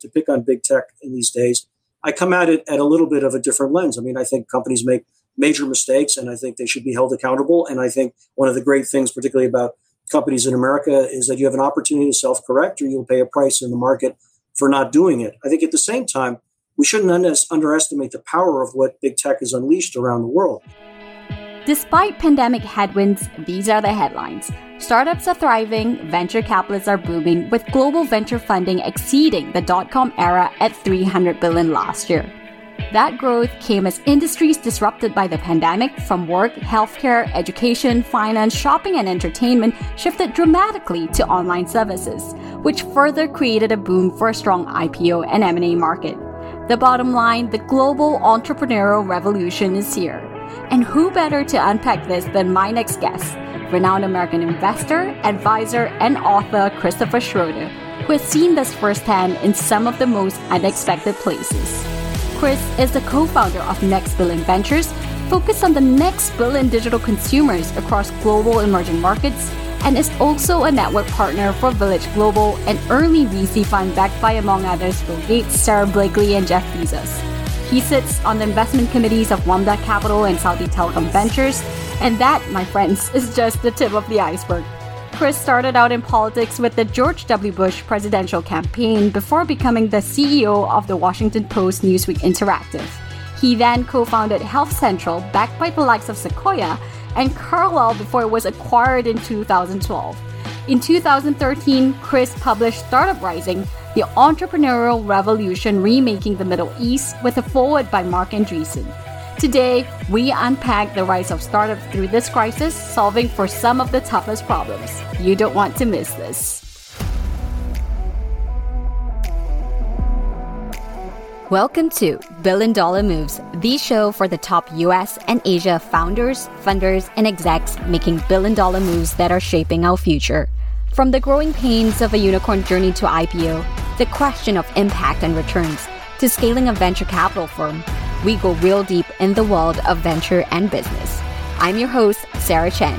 to pick on big tech in these days. I come at it at a little bit of a different lens. I mean, I think companies make major mistakes and I think they should be held accountable. And I think one of the great things, particularly about companies in America, is that you have an opportunity to self correct or you'll pay a price in the market for not doing it. I think at the same time, we shouldn't underestimate the power of what big tech has unleashed around the world. Despite pandemic headwinds, these are the headlines. Startups are thriving, venture capitalists are booming, with global venture funding exceeding the dot com era at 300 billion last year. That growth came as industries disrupted by the pandemic from work, healthcare, education, finance, shopping, and entertainment shifted dramatically to online services, which further created a boom for a strong IPO and M&A market. The bottom line, the global entrepreneurial revolution is here. And who better to unpack this than my next guest, renowned American investor, advisor, and author Christopher Schroeder, who has seen this firsthand in some of the most unexpected places. Chris is the co founder of Next Billion Ventures, focused on the next billion digital consumers across global emerging markets, and is also a network partner for Village Global, an early VC fund backed by, among others, Bill Gates, Sara Blakely, and Jeff Bezos. He sits on the investment committees of WAMDA Capital and Saudi Telecom Ventures, and that, my friends, is just the tip of the iceberg. Chris started out in politics with the George W. Bush presidential campaign before becoming the CEO of the Washington Post Newsweek Interactive. He then co founded Health Central, backed by the likes of Sequoia, and Carlyle before it was acquired in 2012. In 2013, Chris published Startup Rising, the entrepreneurial revolution remaking the Middle East, with a forward by Marc Andreessen. Today, we unpack the rise of startups through this crisis, solving for some of the toughest problems. You don't want to miss this. Welcome to Billion Dollar Moves, the show for the top US and Asia founders, funders, and execs making billion dollar moves that are shaping our future. From the growing pains of a unicorn journey to IPO, the question of impact and returns, to scaling a venture capital firm we go real deep in the world of venture and business. I'm your host, Sarah Chen.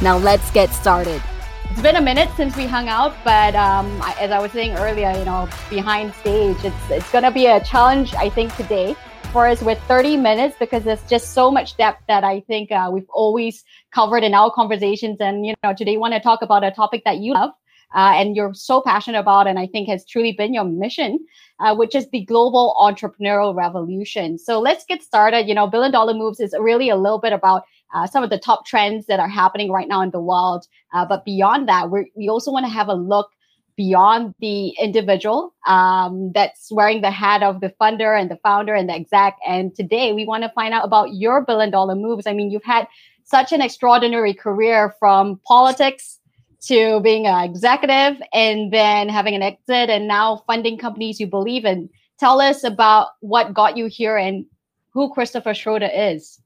Now let's get started. It's been a minute since we hung out, but um, as I was saying earlier, you know, behind stage, it's it's gonna be a challenge, I think, today for us with 30 minutes because there's just so much depth that I think uh, we've always covered in our conversations. And you know, today, want to talk about a topic that you love, uh, and you're so passionate about, and I think has truly been your mission, uh, which is the global entrepreneurial revolution. So let's get started. You know, Billion Dollar Moves is really a little bit about uh, some of the top trends that are happening right now in the world. Uh, but beyond that, we we also want to have a look beyond the individual um, that's wearing the hat of the funder and the founder and the exec. And today we want to find out about your billion dollar moves. I mean, you've had such an extraordinary career from politics to being an executive and then having an exit and now funding companies you believe in. Tell us about what got you here and who Christopher Schroeder is.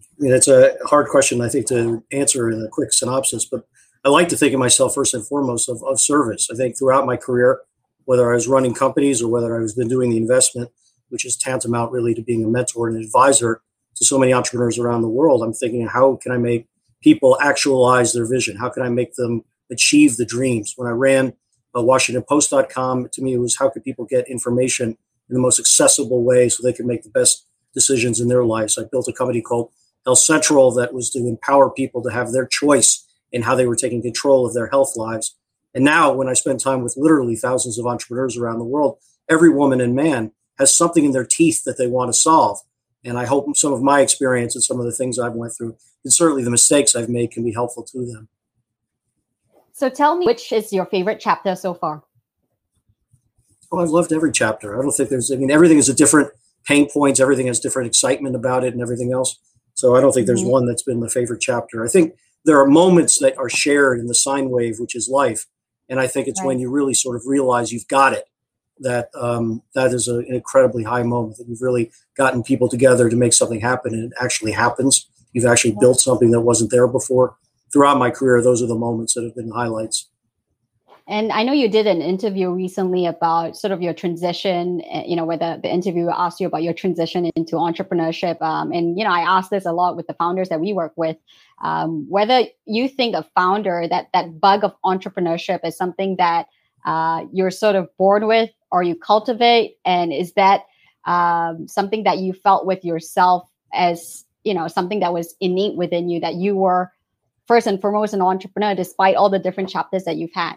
I mean, it's a hard question, I think, to answer in a quick synopsis, but I like to think of myself first and foremost of, of service. I think throughout my career, whether I was running companies or whether I was been doing the investment, which is tantamount really to being a mentor and advisor to so many entrepreneurs around the world, I'm thinking, how can I make people actualize their vision? How can I make them achieve the dreams? When I ran uh, WashingtonPost.com, to me, it was how could people get information in the most accessible way so they could make the best decisions in their lives. I built a company called Health Central that was to empower people to have their choice in how they were taking control of their health lives. And now, when I spend time with literally thousands of entrepreneurs around the world, every woman and man has something in their teeth that they want to solve. And I hope some of my experience and some of the things I've went through, and certainly the mistakes I've made, can be helpful to them. So tell me, which is your favorite chapter so far? Oh, I've loved every chapter. I don't think there's. I mean, everything is a different pain points. Everything has different excitement about it, and everything else. So I don't think there's mm-hmm. one that's been the favorite chapter. I think there are moments that are shared in the sine wave, which is life, and I think it's right. when you really sort of realize you've got it that um, that is a, an incredibly high moment that you've really gotten people together to make something happen and it actually happens you've actually built something that wasn't there before throughout my career those are the moments that have been highlights and I know you did an interview recently about sort of your transition, eh, you know, where the, the interviewer asked you about your transition into entrepreneurship. Um, and, you know, I ask this a lot with the founders that we work with, um, whether you think a founder, that that bug of entrepreneurship is something that uh, you're sort of born with or you cultivate? And is that um, something that you felt with yourself as you know something that was innate within you that you were first and foremost an entrepreneur despite all the different chapters that you've had?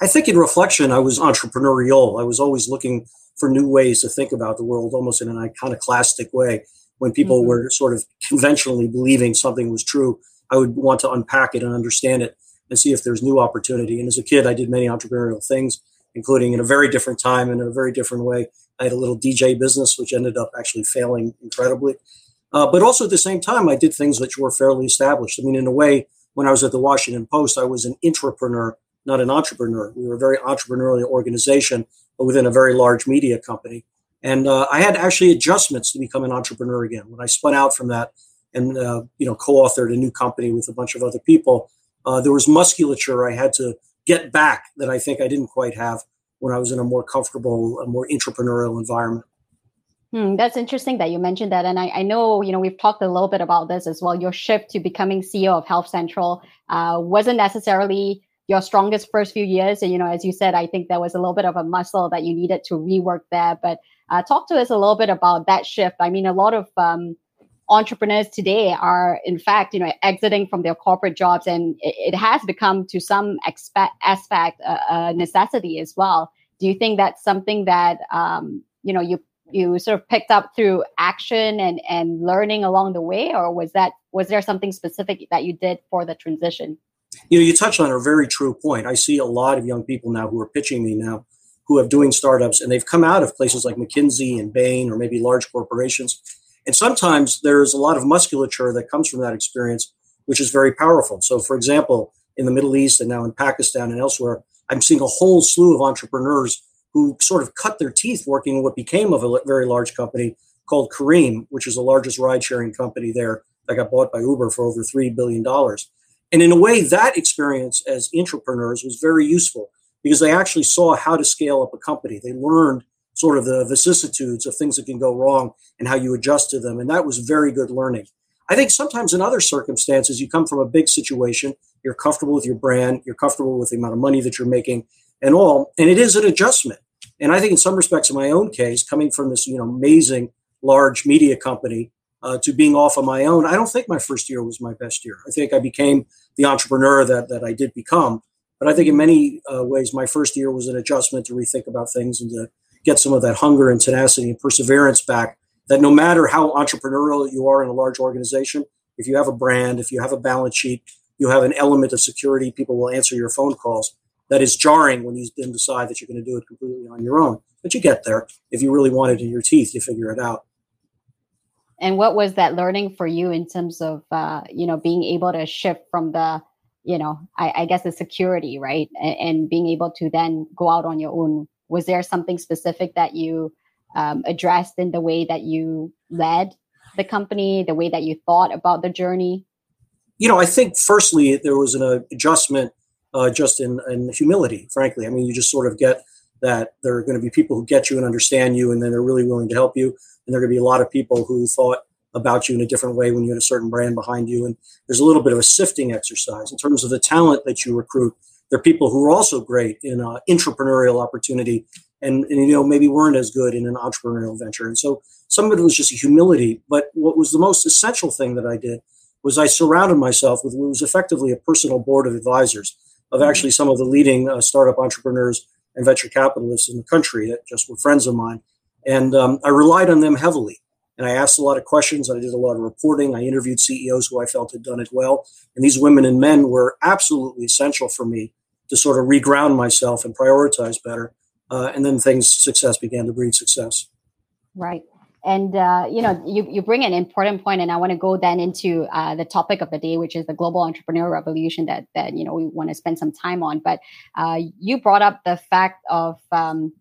I think in reflection, I was entrepreneurial. I was always looking for new ways to think about the world, almost in an iconoclastic way. When people mm-hmm. were sort of conventionally believing something was true, I would want to unpack it and understand it and see if there's new opportunity. And as a kid, I did many entrepreneurial things, including in a very different time and in a very different way. I had a little DJ business, which ended up actually failing incredibly. Uh, but also at the same time, I did things which were fairly established. I mean, in a way, when I was at the Washington Post, I was an intrapreneur, not an entrepreneur. We were a very entrepreneurial organization, but within a very large media company. And uh, I had actually adjustments to become an entrepreneur again. When I spun out from that and uh, you know co-authored a new company with a bunch of other people, uh, there was musculature I had to get back that I think I didn't quite have when I was in a more comfortable, a more entrepreneurial environment. Hmm, that's interesting that you mentioned that, and I, I, know you know we've talked a little bit about this as well. Your shift to becoming CEO of Health Central uh, wasn't necessarily your strongest first few years, and you know, as you said, I think there was a little bit of a muscle that you needed to rework there. But uh, talk to us a little bit about that shift. I mean, a lot of um, entrepreneurs today are, in fact, you know, exiting from their corporate jobs, and it, it has become to some expe- aspect a, necessity as well. Do you think that's something that um, you know you you sort of picked up through action and and learning along the way or was that was there something specific that you did for the transition you know you touched on a very true point. I see a lot of young people now who are pitching me now who have doing startups and they've come out of places like mckinsey and bain or maybe large corporations. And sometimes there's a lot of musculature that comes from that experience which is very powerful. So for example in the middle east and now in pakistan and elsewhere i'm seeing a whole slew of entrepreneurs who sort of cut their teeth working in what became of a very large company called Careem, which is the largest ride sharing company there that got bought by Uber for over $3 billion. And in a way, that experience as entrepreneurs was very useful because they actually saw how to scale up a company. They learned sort of the vicissitudes of things that can go wrong and how you adjust to them. And that was very good learning. I think sometimes in other circumstances, you come from a big situation, you're comfortable with your brand, you're comfortable with the amount of money that you're making, and all. And it is an adjustment. And I think in some respects, in my own case, coming from this you know amazing large media company uh, to being off on my own, I don't think my first year was my best year. I think I became the entrepreneur that that I did become. But I think in many uh, ways, my first year was an adjustment to rethink about things and to get some of that hunger and tenacity and perseverance back. That no matter how entrepreneurial you are in a large organization, if you have a brand, if you have a balance sheet, you have an element of security, people will answer your phone calls that is jarring when you then decide that you're going to do it completely on your own. But you get there. If you really want it in your teeth, you figure it out. And what was that learning for you in terms of, uh, you know, being able to shift from the, you know, I, I guess the security, right? And, and, being able to then go out on your own. Was there something specific that you um, addressed in the way that you led the company, the way that you thought about the journey? You know, I think firstly, there was an adjustment uh, just in, in humility, frankly. I mean, you just sort of get that there are going to be people who get you and understand you, and then they're really willing to help you. And there are going to be a lot of people who thought about you in a different way when you had a certain brand behind you. And there's a little bit of a sifting exercise in terms of the talent that you recruit. There are people who are also great in an entrepreneurial opportunity and, and, you know maybe weren't as good in an entrepreneurial venture. And so some of it was just a humility. But what was the most essential thing that I did was I surrounded myself with what was effectively a personal board of advisors of actually some of the leading uh, startup entrepreneurs and venture capitalists in the country that just were friends of mine. And um, I relied on them heavily. And I asked a lot of questions. I did a lot of reporting. I interviewed CEOs who I felt had done it well. And these women and men were absolutely essential for me to sort of reground myself and prioritize better. Uh, and then things, success began to breed success. Right. And uh, you know, you, you bring an important point, and I want to go then into uh, the topic of the day, which is the global entrepreneur revolution that that you know we want to spend some time on. But uh, you brought up the fact of um,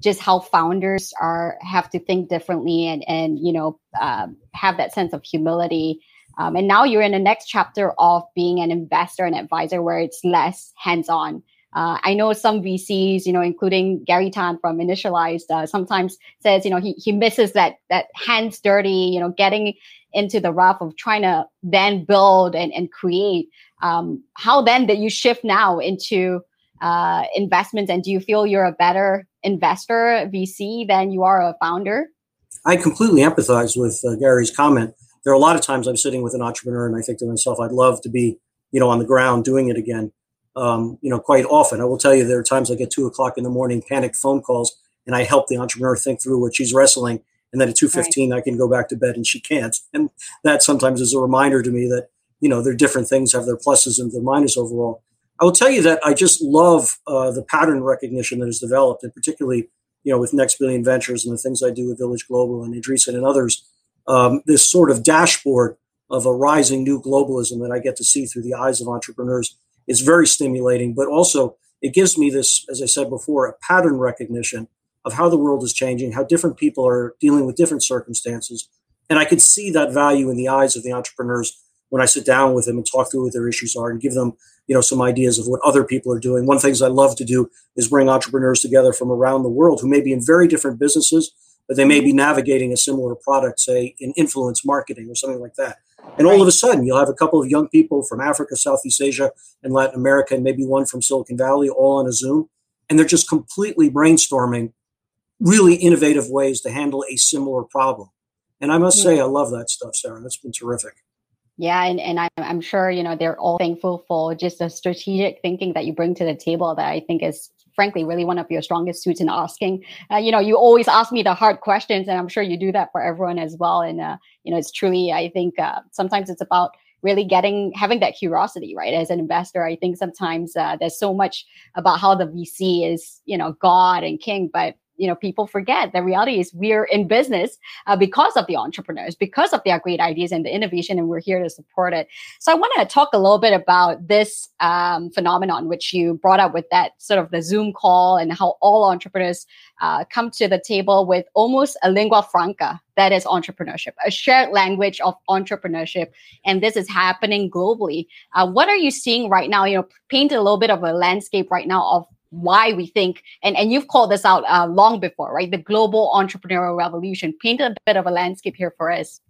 just how founders are have to think differently and and you know um, have that sense of humility. Um, and now you're in the next chapter of being an investor and advisor, where it's less hands on. Uh, I know some VCs, you know, including Garry Tan from Initialized, uh, sometimes says, you know, he, he misses that that hands dirty, you know, getting into the rough of trying to then build and, and create. Um, how then did you shift now into uh, investments? And do you feel you're a better investor, VC, than you are a founder? I completely empathize with uh, Garry's comment. There are a lot of times I'm sitting with an entrepreneur and I think to myself, I'd love to be, you know, on the ground doing it again. Um, you know, quite often. I will tell you there are times I get two o'clock in the morning, panicked phone calls, and I help the entrepreneur think through what she's wrestling. And then at two fifteen, right. I can go back to bed, and she can't. And that sometimes is a reminder to me that you know, there are different things have their pluses and their minuses overall. I will tell you that I just love uh, the pattern recognition that is developed, and particularly, you know, with Next Billion Ventures and the things I do with Village Global and Andreessen and others. Um, this sort of dashboard of a rising new globalism that I get to see through the eyes of entrepreneurs is very stimulating, but also it gives me this, as I said before, a pattern recognition of how the world is changing, how different people are dealing with different circumstances. And I could see that value in the eyes of the entrepreneurs when I sit down with them and talk through what their issues are and give them, you know, some ideas of what other people are doing. One of the things I love to do is bring entrepreneurs together from around the world who may be in very different businesses, but they may be navigating a similar product, say in influence marketing or something like that. And all of a sudden, you'll have a couple of young people from Africa, Southeast Asia, and Latin America, and maybe one from Silicon Valley, all on a Zoom. And they're just completely brainstorming really innovative ways to handle a similar problem. And I must say, I love that stuff, Sarah. That's been terrific. Yeah, and, and I'm, sure, you know, they're all thankful for just the strategic thinking that you bring to the table that I think is frankly really one of your strongest suits in asking. Uh, you know, you always ask me the hard questions, and I'm sure you do that for everyone as well. And, uh, you know, it's truly, I think uh, sometimes it's about really getting having that curiosity right as an investor i think sometimes uh, there's so much about how the vc is you know god and king but you know people forget the reality is we're in business uh, because of the entrepreneurs because of their great ideas and the innovation and we're here to support it. So i want to talk a little bit about this um, phenomenon which you brought up with that sort of the zoom call and how all entrepreneurs uh, come to the table with almost a lingua franca that is entrepreneurship a shared language of entrepreneurship. And this is happening globally. Uh, what are you seeing right now? You know paint a little bit of a landscape right now of why we think and, and you've called this out uh, long before right? The global entrepreneurial revolution paint a bit of a landscape here for us.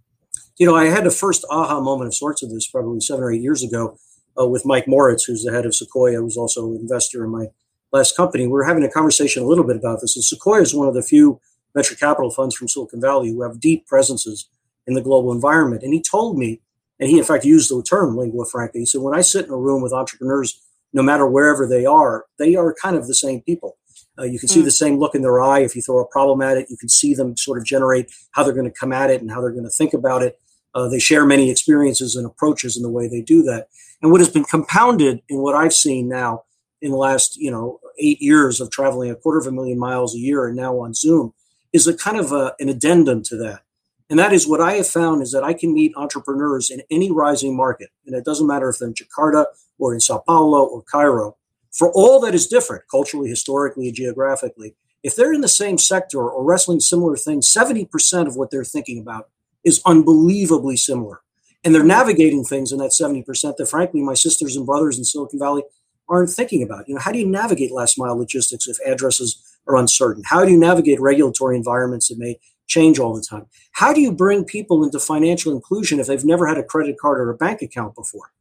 You know i had the first aha moment of sorts of this probably seven or eight years ago uh, with mike moritz who's the head of sequoia who's also an investor in my last company. We were having a conversation a little bit about this and sequoia is one of the few venture capital funds from silicon valley who have deep presences in the global environment. And he told me and he in fact used the term lingua franca. He said when i sit in a room with entrepreneurs no matter wherever they are, they are kind of the same people. Uh, you can see mm. the same look in their eye. If you throw a problem at it, you can see them sort of generate how they're going to come at it and how they're going to think about it. Uh, they share many experiences and approaches in the way they do that. And what has been compounded in what I've seen now in the last, you know, eight years of traveling a quarter of a million miles a year and now on Zoom is a kind of a, an addendum to that. And that is what I have found is that I can meet entrepreneurs in any rising market. And it doesn't matter if they're in Jakarta or in Sao Paulo or Cairo, for all that is different culturally, historically, and geographically, if they're in the same sector or wrestling similar things, 70% of what they're thinking about is unbelievably similar. And they're navigating things in that 70% that, frankly, my sisters and brothers in Silicon Valley aren't thinking about. You know, how do you navigate last mile logistics if addresses are uncertain? How do you navigate regulatory environments that may change all the time? How do you bring people into financial inclusion if they've never had a credit card or a bank account before?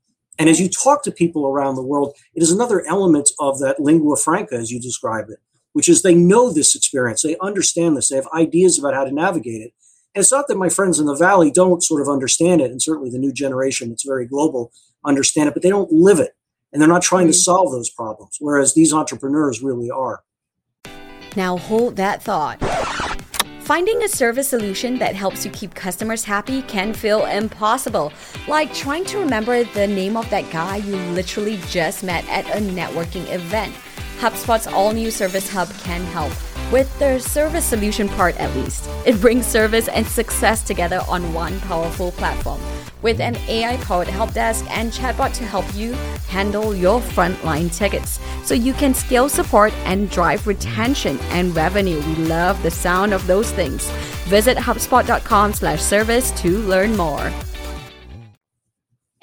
And as you talk to people around the world, it is another element of that lingua franca, as you describe it, which is they know this experience, they understand this, they have ideas about how to navigate it. And it's not that my friends in the Valley don't sort of understand it, and certainly the new generation that's very global understand it, but they don't live it. And they're not trying to mm-hmm. solve those problems, whereas these entrepreneurs really are. Now hold that thought. Finding a service solution that helps you keep customers happy can feel impossible, like trying to remember the name of that guy you literally just met at a networking event. HubSpot's all new Service Hub can help, with their service solution part at least. It brings service and success together on one powerful platform with an AI powered help desk and chatbot to help you handle your frontline tickets so you can scale support and drive retention and revenue. We love the sound of those things. Visit HubSpot.com slash service to learn more.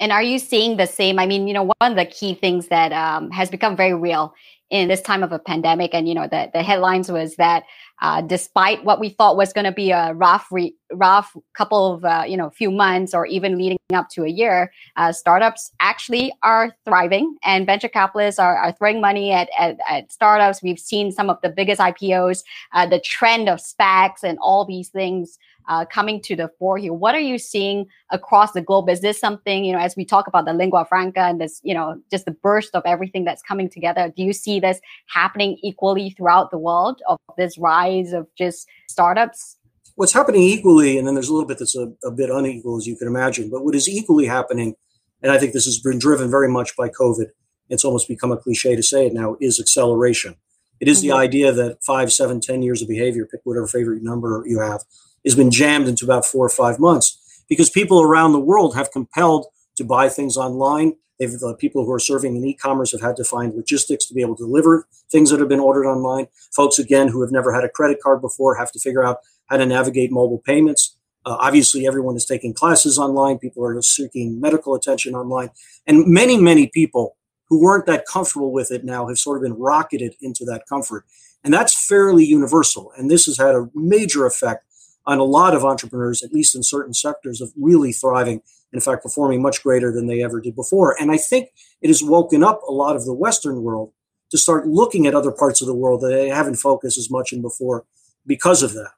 And are you seeing the same? I mean, you know, one of the key things that um, has become very real in this time of a pandemic, and you know, the, the headlines was that uh, despite what we thought was going to be a rough, re- rough couple of uh, you know few months or even leading up to a year, uh, startups actually are thriving, and venture capitalists are, are throwing money at, at, at startups. We've seen some of the biggest IPOs, uh, the trend of SPACs, and all these things uh, coming to the fore here. What are you seeing across the globe? Is this something, you know, as we talk about the lingua franca and this, you know, just the burst of everything that's coming together, do you see this happening equally throughout the world of this rise of just startups? What's happening equally, and then there's a little bit that's a, a bit unequal, as you can imagine, but what is equally happening, and I think this has been driven very much by COVID, it's almost become a cliche to say it now, is acceleration. It is mm-hmm. the idea that five, seven, ten years of behavior, pick whatever favorite number you have, has been jammed into about four or five months because people around the world have compelled to buy things online. They've, uh, people who are serving in e-commerce have had to find logistics to be able to deliver things that have been ordered online. Folks, again, who have never had a credit card before have to figure out how to navigate mobile payments. Uh, obviously, everyone is taking classes online. People are seeking medical attention online. And many, many people who weren't that comfortable with it now have sort of been rocketed into that comfort. And that's fairly universal. And this has had a major effect on a lot of entrepreneurs, at least in certain sectors, of really thriving, in fact, performing much greater than they ever did before. And I think it has woken up a lot of the Western world to start looking at other parts of the world that they haven't focused as much in before because of that.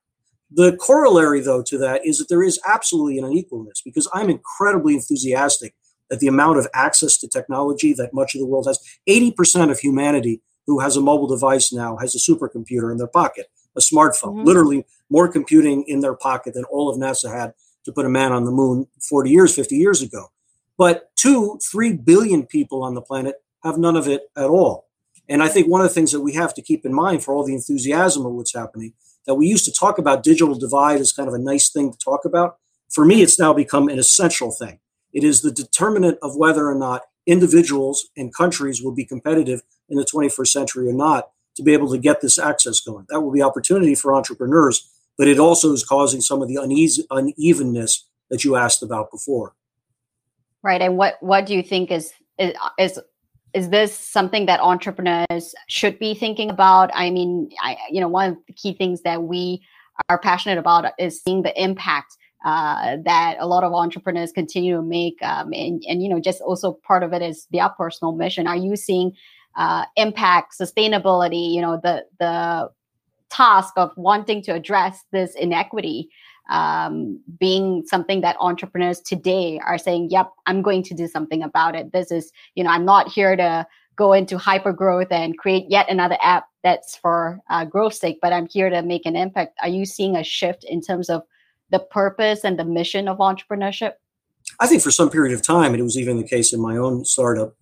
The corollary, though, to that is that there is absolutely an unequalness because I'm incredibly enthusiastic at the amount of access to technology that much of the world has. 80% of humanity who has a mobile device now has a supercomputer in their pocket a smartphone, mm-hmm. literally more computing in their pocket than all of NASA had to put a man on the moon 40 years, 50 years ago. But two, three billion people on the planet have none of it at all. And I think one of the things that we have to keep in mind for all the enthusiasm of what's happening, that we used to talk about digital divide as kind of a nice thing to talk about. For me, it's now become an essential thing. It is the determinant of whether or not individuals and countries will be competitive in the 21st century or not to be able to get this access going. That will be opportunity for entrepreneurs, but it also is causing some of the unease, unevenness that you asked about before. Right. And what what do you think is is is is this something that entrepreneurs should be thinking about? I mean, I you know, one of the key things that we are passionate about is seeing the impact uh, that a lot of entrepreneurs continue to make, um, and and you know, just also part of it is their personal mission. Are you seeing uh, impact, sustainability, you know, the the task of wanting to address this inequity um, being something that entrepreneurs today are saying, yep, I'm going to do something about it. This is, you know, I'm not here to go into hyper growth and create yet another app that's for uh, growth sake, but I'm here to make an impact. Are you seeing a shift in terms of the purpose and the mission of entrepreneurship? I think for some period of time, it was even the case in my own startup.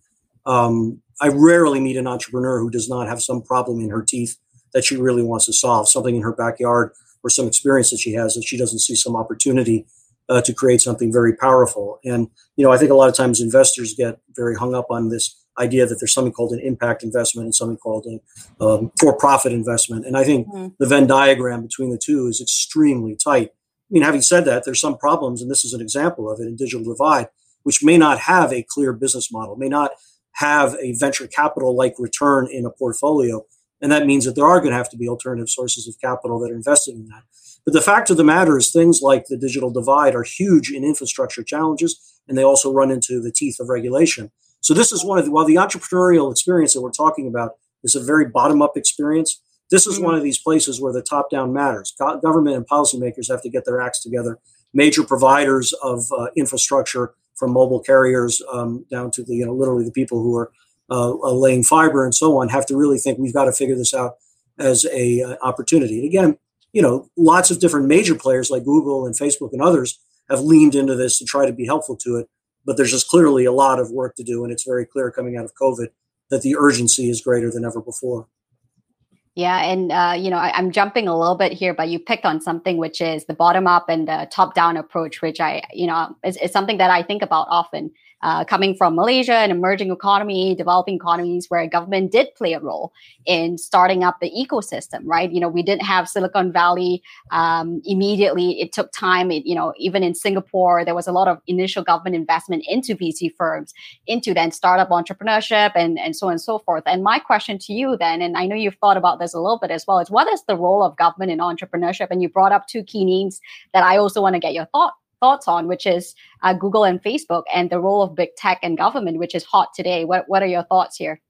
Um, I rarely meet an entrepreneur who does not have some problem in her teeth that she really wants to solve, something in her backyard or some experience that she has that she doesn't see some opportunity uh, to create something very powerful. And you know, I think a lot of times investors get very hung up on this idea that there's something called an impact investment and something called a um, for-profit investment. And I think mm-hmm. the Venn diagram between the two is extremely tight. I mean, having said that, there's some problems, and this is an example of it in digital divide, which may not have a clear business model, may not have a venture capital like return in a portfolio. And that means that there are going to have to be alternative sources of capital that are invested in that. But the fact of the matter is, things like the digital divide are huge in infrastructure challenges, and they also run into the teeth of regulation. So, this is one of the, while the entrepreneurial experience that we're talking about is a very bottom up experience, this is one of these places where the top down matters. Go- government and policymakers have to get their acts together. Major providers of uh, infrastructure from mobile carriers um, down to the you know literally the people who are uh, uh, laying fiber and so on have to really think we've got to figure this out as a uh, opportunity. And again, you know, lots of different major players like Google and Facebook and others have leaned into this to try to be helpful to it. But there's just clearly a lot of work to do, and it's very clear coming out of COVID that the urgency is greater than ever before. Yeah, and uh, you know, I, am jumping a little bit here, but you picked on something which is the bottom up and the top down approach, which I, you know, is, is something that I think about often. uh, coming from Malaysia, an emerging economy, developing economies where government did play a role in starting up the ecosystem, right? You know, we didn't have Silicon Valley um, immediately. It took time. It, you know, even in Singapore, there was a lot of initial government investment into VC firms, into then startup entrepreneurship and, and so on and so forth. And my question to you then, and I know you've thought about this a little bit as well, is what is the role of government in entrepreneurship? And you brought up two key names that I also want to get your thought thoughts on, which is uh, Google and Facebook, and the role of big tech and government, which is hot today. What What are your thoughts here?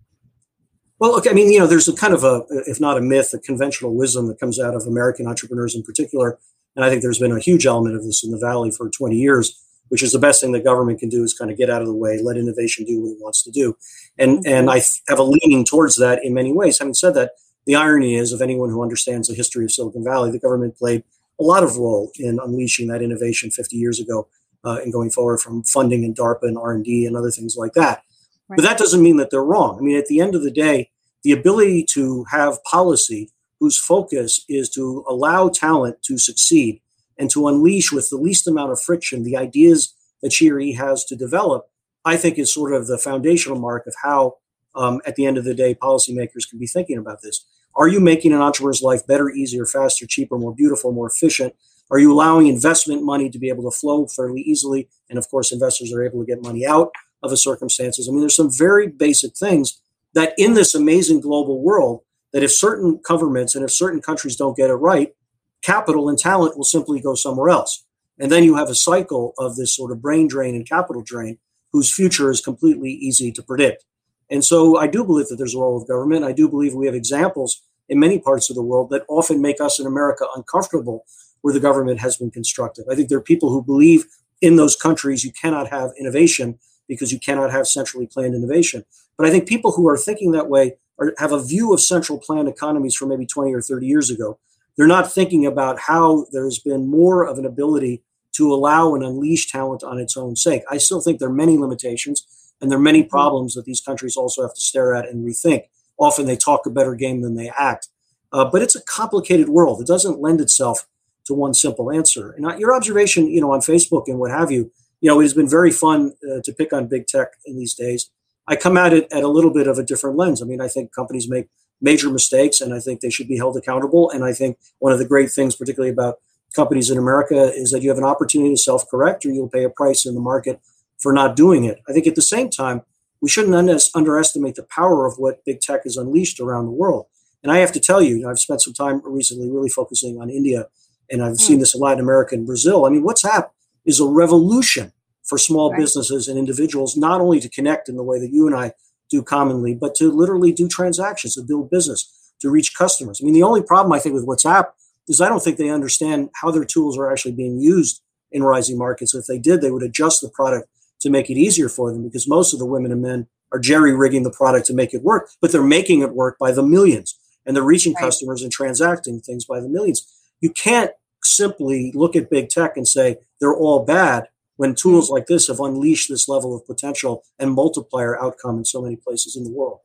Well, look, I mean, you know, there's a kind of a, if not a myth, a conventional wisdom that comes out of American entrepreneurs in particular, and I think there's been a huge element of this in the Valley for 20 years, which is the best thing the government can do is kind of get out of the way, let innovation do what it wants to do, and mm-hmm. and I have a leaning towards that in many ways. Having said that, the irony is, of anyone who understands the history of Silicon Valley, the government played a lot of role in unleashing that innovation 50 years ago uh, and going forward from funding and DARPA and R&D and other things like that. Right. But that doesn't mean that they're wrong. I mean, at the end of the day, the ability to have policy whose focus is to allow talent to succeed and to unleash with the least amount of friction the ideas that she or he has to develop, I think is sort of the foundational mark of how, um, at the end of the day, policymakers can be thinking about this. Are you making an entrepreneur's life better, easier, faster, cheaper, more beautiful, more efficient? Are you allowing investment money to be able to flow fairly easily? And of course, investors are able to get money out of the circumstances. I mean, there's some very basic things that in this amazing global world, that if certain governments and if certain countries don't get it right, capital and talent will simply go somewhere else. And then you have a cycle of this sort of brain drain and capital drain whose future is completely easy to predict. And so I do believe that there's a role of government. I do believe we have examples in many parts of the world that often make us in America uncomfortable where the government has been constructive. I think there are people who believe in those countries you cannot have innovation because you cannot have centrally planned innovation. But I think people who are thinking that way are, have a view of central planned economies from maybe 20 or 30 years ago. They're not thinking about how there's been more of an ability to allow and unleash talent on its own sake. I still think there are many limitations and there are many mm-hmm. problems that these countries also have to stare at and rethink often they talk a better game than they act. Uh, but it's a complicated world. It doesn't lend itself to one simple answer. And uh, your observation, you know, on Facebook and what have you, you know, it has been very fun uh, to pick on big tech in these days. I come at it at a little bit of a different lens. I mean, I think companies make major mistakes, and I think they should be held accountable. And I think one of the great things, particularly about companies in America, is that you have an opportunity to self-correct, or you'll pay a price in the market for not doing it. I think at the same time, we shouldn't un- underestimate the power of what big tech has unleashed around the world. And I have to tell you, I've spent some time recently really focusing on India, and I've mm. seen this in Latin America and Brazil. I mean, WhatsApp is a revolution for small right. businesses and individuals, not only to connect in the way that you and I do commonly, but to literally do transactions, to build business, to reach customers. I mean, the only problem I think with WhatsApp is I don't think they understand how their tools are actually being used in rising markets. If they did, they would adjust the product to make it easier for them because most of the women and men are jerry rigging the product to make it work, but they're making it work by the millions and they're reaching right. customers and transacting things by the millions. You can't simply look at big tech and say they're all bad when tools mm. like this have unleashed this level of potential and multiplier outcome in so many places in the world.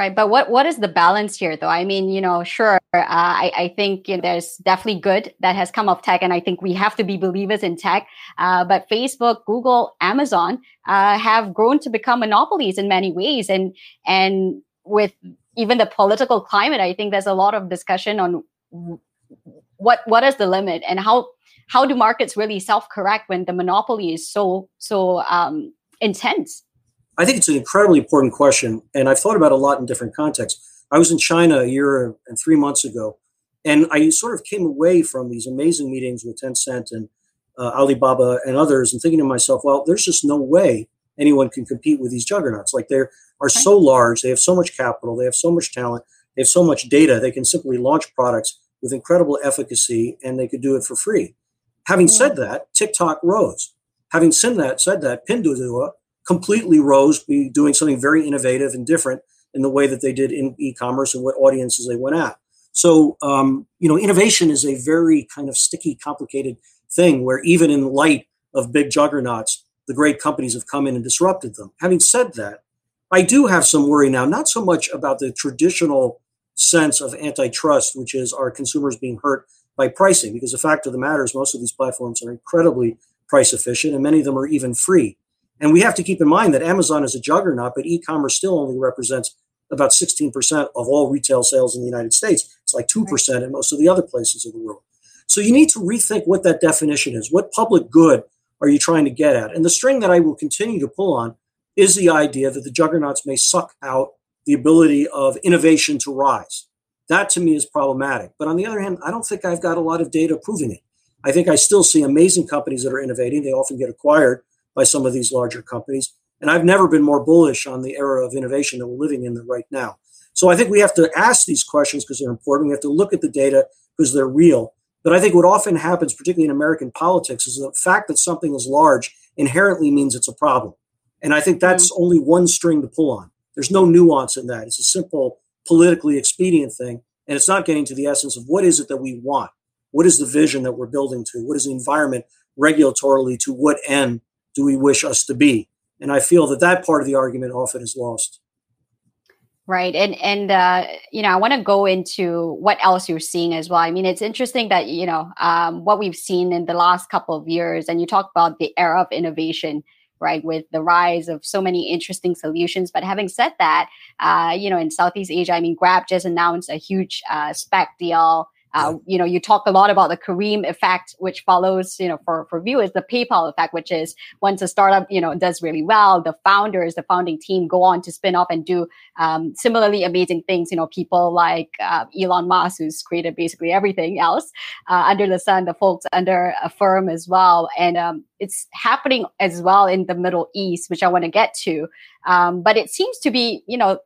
Right, but what what is the balance here, though? I mean, you know, sure, uh, I I think you know, there's definitely good that has come of tech, and I think we have to be believers in tech. Uh, but Facebook, Google, Amazon uh, have grown to become monopolies in many ways, and and with even the political climate, I think there's a lot of discussion on what what is the limit and how how do markets really self correct when the monopoly is so so um, intense. I think it's an incredibly important question, and I've thought about a lot in different contexts. I was in China a year and three months ago, and I sort of came away from these amazing meetings with Tencent and uh, Alibaba and others, and thinking to myself, well, there's just no way anyone can compete with these juggernauts. Like they are so large, they have so much capital, they have so much talent, they have so much data, they can simply launch products with incredible efficacy, and they could do it for free. Having said that, TikTok rose. Having said that, said that Pinduoduo completely rose, be doing something very innovative and different in the way that they did in e-commerce and what audiences they went at. So, um, you know, innovation is a very kind of sticky, complicated thing where even in light of big juggernauts, the great companies have come in and disrupted them. Having said that, I do have some worry now, not so much about the traditional sense of antitrust, which is our consumers being hurt by pricing, because the fact of the matter is most of these platforms are incredibly price efficient and many of them are even free. And we have to keep in mind that Amazon is a juggernaut, but e-commerce still only represents about 16% of all retail sales in the United States. It's like 2% in most of the other places of the world. So you need to rethink what that definition is. What public good are you trying to get at? And the string that I will continue to pull on is the idea that the juggernauts may suck out the ability of innovation to rise. That to me is problematic. But on the other hand, I don't think I've got a lot of data proving it. I think I still see amazing companies that are innovating. They often get acquired by some of these larger companies. And I've never been more bullish on the era of innovation that we're living in right now. So I think we have to ask these questions because they're important. We have to look at the data because they're real. But I think what often happens, particularly in American politics, is the fact that something is large inherently means it's a problem. And I think that's mm-hmm. only one string to pull on. There's no nuance in that. It's a simple politically expedient thing. And it's not getting to the essence of what is it that we want? What is the vision that we're building to? What is the environment regulatorily to what end do we wish us to be? And I feel that that part of the argument often is lost. Right. And, and, uh, you know, I want to go into what else you're seeing as well. I mean, it's interesting that, you know, um, what we've seen in the last couple of years, and you talk about the era of innovation, right, with the rise of so many interesting solutions. But having said that, uh, you know, in Southeast Asia, I mean, Grab just announced a huge uh, SPAC deal uh, you know, you talk a lot about the Careem effect, which follows, you know, for, for viewers, the PayPal effect, which is once a startup, you know, does really well, the founders, the founding team go on to spin off and do um, similarly amazing things. You know, people like uh, Elon Musk, who's created basically everything else uh, under the sun, the folks under a firm as well. And um, it's happening as well in the Middle East, which I want to get to. Um, but it seems to be, you know,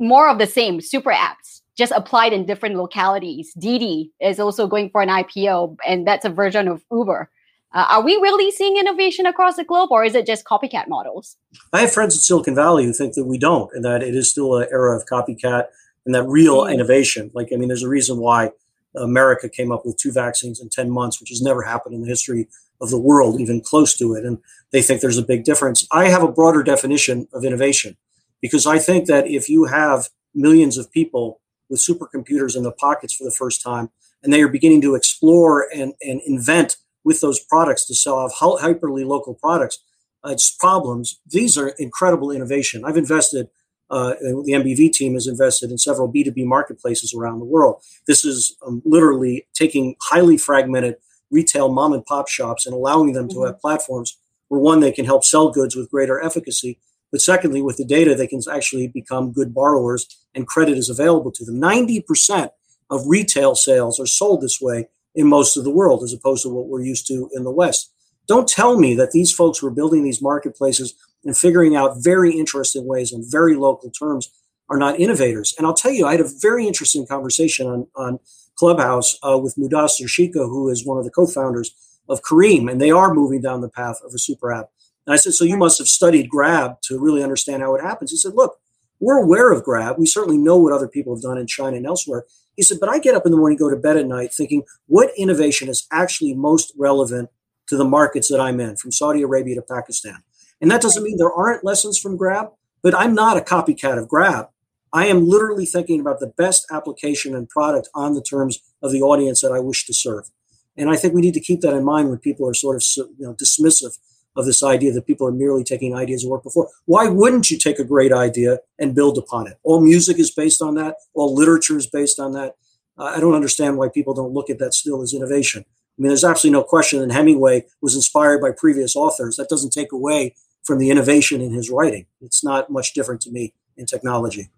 more of the same super apps just applied in different localities. Didi is also going for an IPO, and that's a version of Uber. Uh, are we really seeing innovation across the globe, or is it just copycat models? I have friends in Silicon Valley who think that we don't, and that it is still an era of copycat and that real mm-hmm. innovation. Like, I mean, there's a reason why America came up with two vaccines in 10 months, which has never happened in the history of the world, even close to it. And they think there's a big difference. I have a broader definition of innovation because I think that if you have millions of people with supercomputers in the pockets for the first time, and they are beginning to explore and, and invent with those products to sell off hyperly local products. Uh, it's problems. These are incredible innovation. I've invested. Uh, the NBV team has invested in several B2B marketplaces around the world. This is um, literally taking highly fragmented retail mom and pop shops and allowing them mm-hmm. to have platforms where one, they can help sell goods with greater efficacy, but secondly, with the data, they can actually become good borrowers and credit is available to them. 90% of retail sales are sold this way in most of the world, as opposed to what we're used to in the West. Don't tell me that these folks were building these marketplaces and figuring out very interesting ways on very local terms are not innovators. And I'll tell you, I had a very interesting conversation on, on Clubhouse uh, with Mudassir Sheikha, who is one of the co-founders of Careem, and they are moving down the path of a super app. And I said, So you must have studied Grab to really understand how it happens. He said, Look, we're aware of Grab. We certainly know what other people have done in China and elsewhere. He said, But I get up in the morning, go to bed at night thinking, what innovation is actually most relevant to the markets that I'm in, from Saudi Arabia to Pakistan? And that doesn't mean there aren't lessons from Grab, but I'm not a copycat of Grab. I am literally thinking about the best application and product on the terms of the audience that I wish to serve. And I think we need to keep that in mind when people are sort of you know, dismissive of this idea that people are merely taking ideas that worked before. Why wouldn't you take a great idea and build upon it? All music is based on that. All literature is based on that. Uh, I don't understand why people don't look at that still as innovation. I mean, there's absolutely no question that Hemingway was inspired by previous authors. That doesn't take away from the innovation in his writing. It's not much different to me in technology.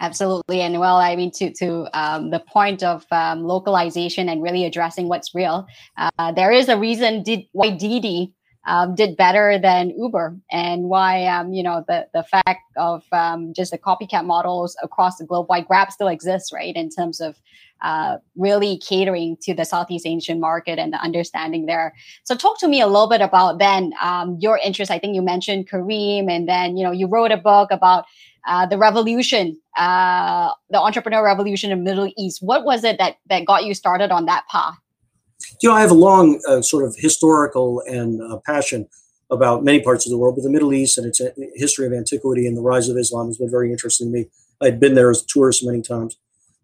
Absolutely, and well, I mean, to to um, the point of um, localization and really addressing what's real, uh, there is a reason did why Didi um, did better than Uber, and why um, you know the the fact of um, just the copycat models across the globe, why Grab still exists, right? In terms of uh, really catering to the Southeast Asian market and the understanding there. So, talk to me a little bit about then um, your interest. I think you mentioned Careem, and then you know you wrote a book about uh, the revolution, uh, the entrepreneur revolution in the Middle East. What was it that that got you started on that path? You know, I have a long uh, sort of historical and uh, passion about many parts of the world, but the Middle East and its uh, history of antiquity and the rise of Islam has been very interesting to me. I'd been there as a tourist many times.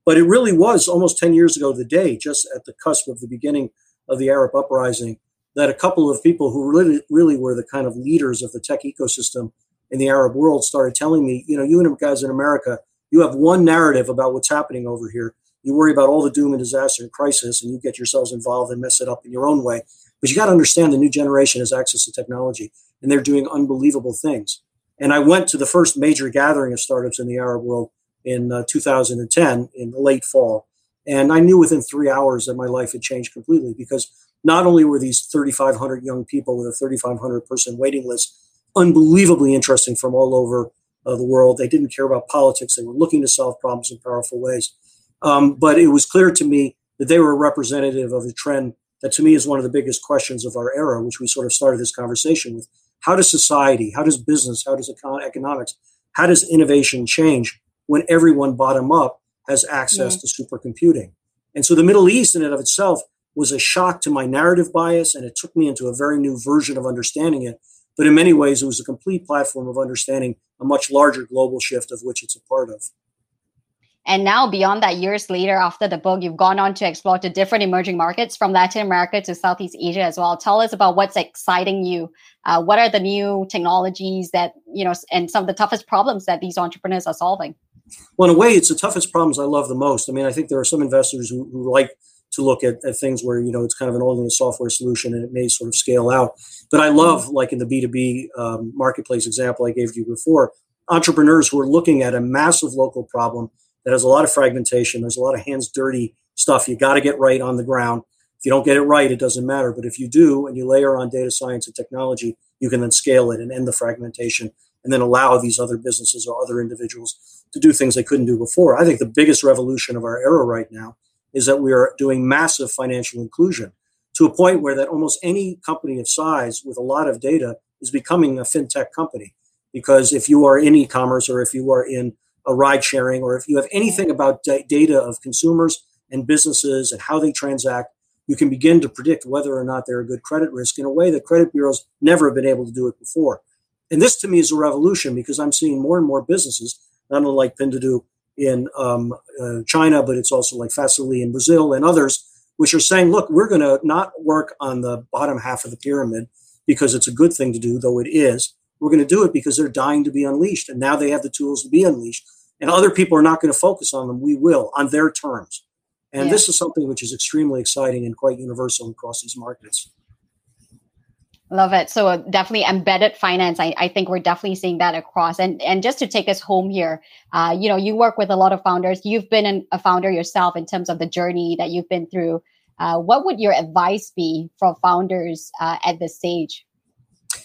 But it really was almost 10 years ago the day, just at the cusp of the beginning of the Arab uprising, that a couple of people who really, really were the kind of leaders of the tech ecosystem in the Arab world started telling me, you know, you and guys in America, you have one narrative about what's happening over here. You worry about all the doom and disaster and crisis, and you get yourselves involved and mess it up in your own way. But you got to understand the new generation has access to technology, and they're doing unbelievable things. And I went to the first major gathering of startups in the Arab world in uh, 2010 in the late fall. And I knew within three hours that my life had changed completely because not only were these 3,500 young people with a 3,500 person waiting list unbelievably interesting from all over uh, the world, they didn't care about politics. They were looking to solve problems in powerful ways. Um, but it was clear to me that they were representative of the trend that to me is one of the biggest questions of our era, which we sort of started this conversation with. How does society, how does business, how does econ- economics, how does innovation change when everyone bottom up has access yeah. to supercomputing? And so the Middle East in and of itself was a shock to my narrative bias, and it took me into a very new version of understanding it. But in many ways, it was a complete platform of understanding a much larger global shift of which it's a part of. And now, beyond that, years later, after the book, you've gone on to explore to different emerging markets from Latin America to Southeast Asia as well. Tell us about what's exciting you. Uh, what are the new technologies that, you know, and some of the toughest problems that these entrepreneurs are solving? Well, in a way, it's the toughest problems I love the most. I mean, I think there are some investors who, who like to look at, at, things where, you know, it's kind of an only a software solution and it may sort of scale out. But I love, like in the B2B um, marketplace example I gave you before, entrepreneurs who are looking at a massive local problem that has a lot of fragmentation. There's a lot of hands dirty stuff you got to get right on the ground. If you don't get it right, it doesn't matter. But if you do and you layer on data science and technology, you can then scale it and end the fragmentation and then allow these other businesses or other individuals to do things they couldn't do before. I think the biggest revolution of our era right now is that we are doing massive financial inclusion to a point where that almost any company of size with a lot of data is becoming a fintech company. Because if you are in e-commerce or if you are in a ride sharing, or if you have anything about d- data of consumers and businesses and how they transact, you can begin to predict whether or not they're a good credit risk in a way that credit bureaus never have been able to do it before. And this to me is a revolution because I'm seeing more and more businesses, not only like Pinduoduo in um, uh, China, but it's also like Facily in Brazil and others, which are saying, look, we're going to not work on the bottom half of the pyramid because it's a good thing to do, though it is. We're going to do it because they're dying to be unleashed. And now they have the tools to be unleashed. And other people are not going to focus on them. We will on their terms. And yeah. this is something which is extremely exciting and quite universal across these markets. Love it. So uh, definitely embedded finance. I, I think we're definitely seeing that across. And and just to take us home here, uh, you know, you work with a lot of founders. You've been an, a founder yourself in terms of the journey that you've been through. Uh, what would your advice be for founders uh, at this stage?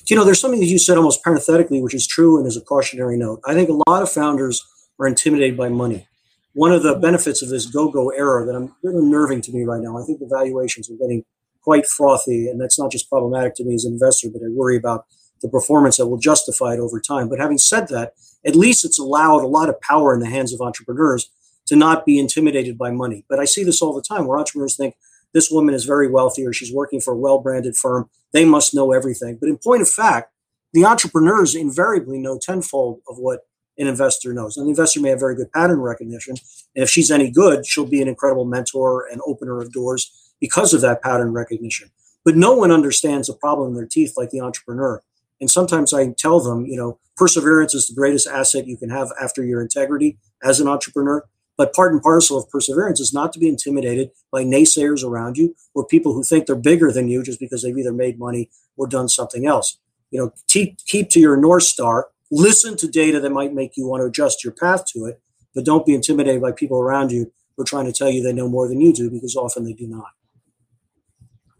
You know, there's something that you said almost parenthetically, which is true and is a cautionary note. I think a lot of founders are intimidated by money. One of the benefits of this go-go era that I'm really unnerving to me right now. I think the valuations are getting quite frothy, and that's not just problematic to me as an investor, but I worry about the performance that will justify it over time. But having said that, at least it's allowed a lot of power in the hands of entrepreneurs to not be intimidated by money. But I see this all the time where entrepreneurs think this woman is very wealthy or she's working for a well branded firm. They must know everything. But in point of fact, the entrepreneurs invariably know tenfold of what an investor knows. And the investor may have very good pattern recognition. And if she's any good, she'll be an incredible mentor and opener of doors because of that pattern recognition. But no one understands a problem in their teeth like the entrepreneur. And sometimes I tell them, you know, perseverance is the greatest asset you can have after your integrity as an entrepreneur. But part and parcel of perseverance is not to be intimidated by naysayers around you or people who think they're bigger than you just because they've either made money or done something else. You know, keep, keep to your North Star, listen to data that might make you want to adjust your path to it, but don't be intimidated by people around you who are trying to tell you they know more than you do because often they do not.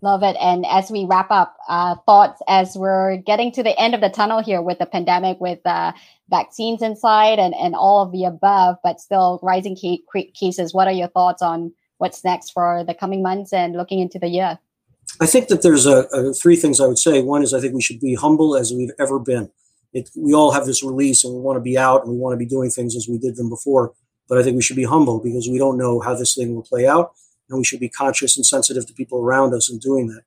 Love it. And as we wrap up, uh, thoughts as we're getting to the end of the tunnel here with the pandemic, with uh, vaccines inside and, and all of the above, but still rising ca- cases. What are your thoughts on what's next for the coming months and looking into the year? I think that there's a, a three things I would say. One is I think we should be humble as we've ever been. It, we all have this release and we want to be out and we want to be doing things as we did them before. But I think we should be humble because we don't know how this thing will play out and we should be conscious and sensitive to people around us in doing that.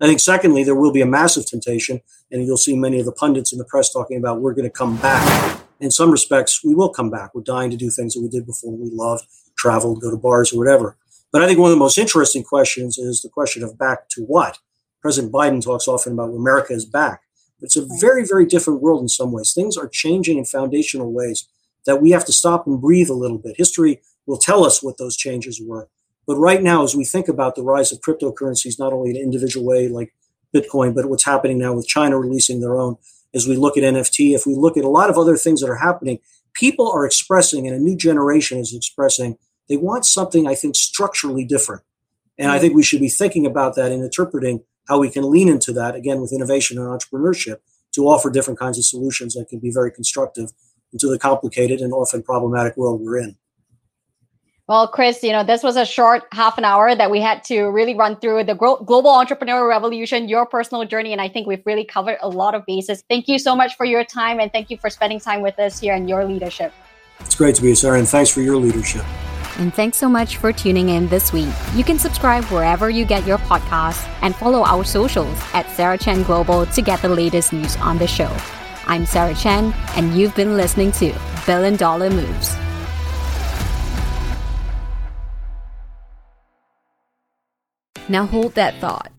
I think, secondly, there will be a massive temptation, and you'll see many of the pundits in the press talking about we're going to come back. In some respects, we will come back. We're dying to do things that we did before. We love travel, go to bars, or whatever. But I think one of the most interesting questions is the question of back to what. President Biden talks often about America is back. It's a very, very different world in some ways. Things are changing in foundational ways that we have to stop and breathe a little bit. History will tell us what those changes were. But right now, as we think about the rise of cryptocurrencies, not only in an individual way like Bitcoin, but what's happening now with China releasing their own, as we look at NFT, if we look at a lot of other things that are happening, people are expressing, and a new generation is expressing, they want something, I think, structurally different. And I think we should be thinking about that and interpreting how we can lean into that, again, with innovation and entrepreneurship to offer different kinds of solutions that can be very constructive into the complicated and often problematic world we're in. Well, Chris, you know, this was a short half an hour that we had to really run through the gro- global entrepreneurial revolution, your personal journey. And I think we've really covered a lot of bases. Thank you so much for your time and thank you for spending time with us here and your leadership. It's great to be here, Sarah, and thanks for your leadership. And thanks so much for tuning in this week. You can subscribe wherever you get your podcasts and follow our socials at Sarah Chen Global to get the latest news on the show. I'm Sarah Chen, and you've been listening to Billion Dollar Moves. Now hold that thought.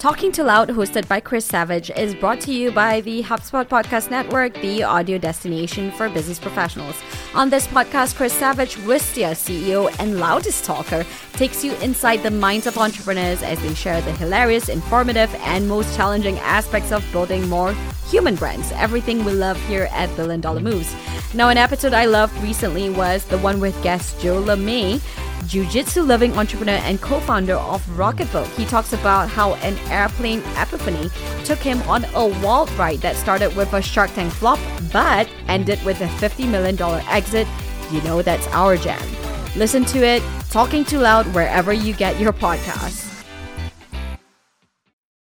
Talking Too Loud, hosted by Chris Savage, is brought to you by the HubSpot Podcast Network, the audio destination for business professionals. On this podcast, Chris Savage, Wistia CEO and loudest talker, takes you inside the minds of entrepreneurs as they share the hilarious, informative, and most challenging aspects of building more human brands. Everything we love here at Billion Dollar Moves. Now, an episode I loved recently was the one with guest Joe LeMay Jiu-Jitsu loving entrepreneur and co-founder of Rocketbook. He talks about how an airplane epiphany took him on a wild ride that started with a Shark Tank flop but ended with a $50 million exit. You know that's our jam. Listen to it, talking too loud wherever you get your podcasts.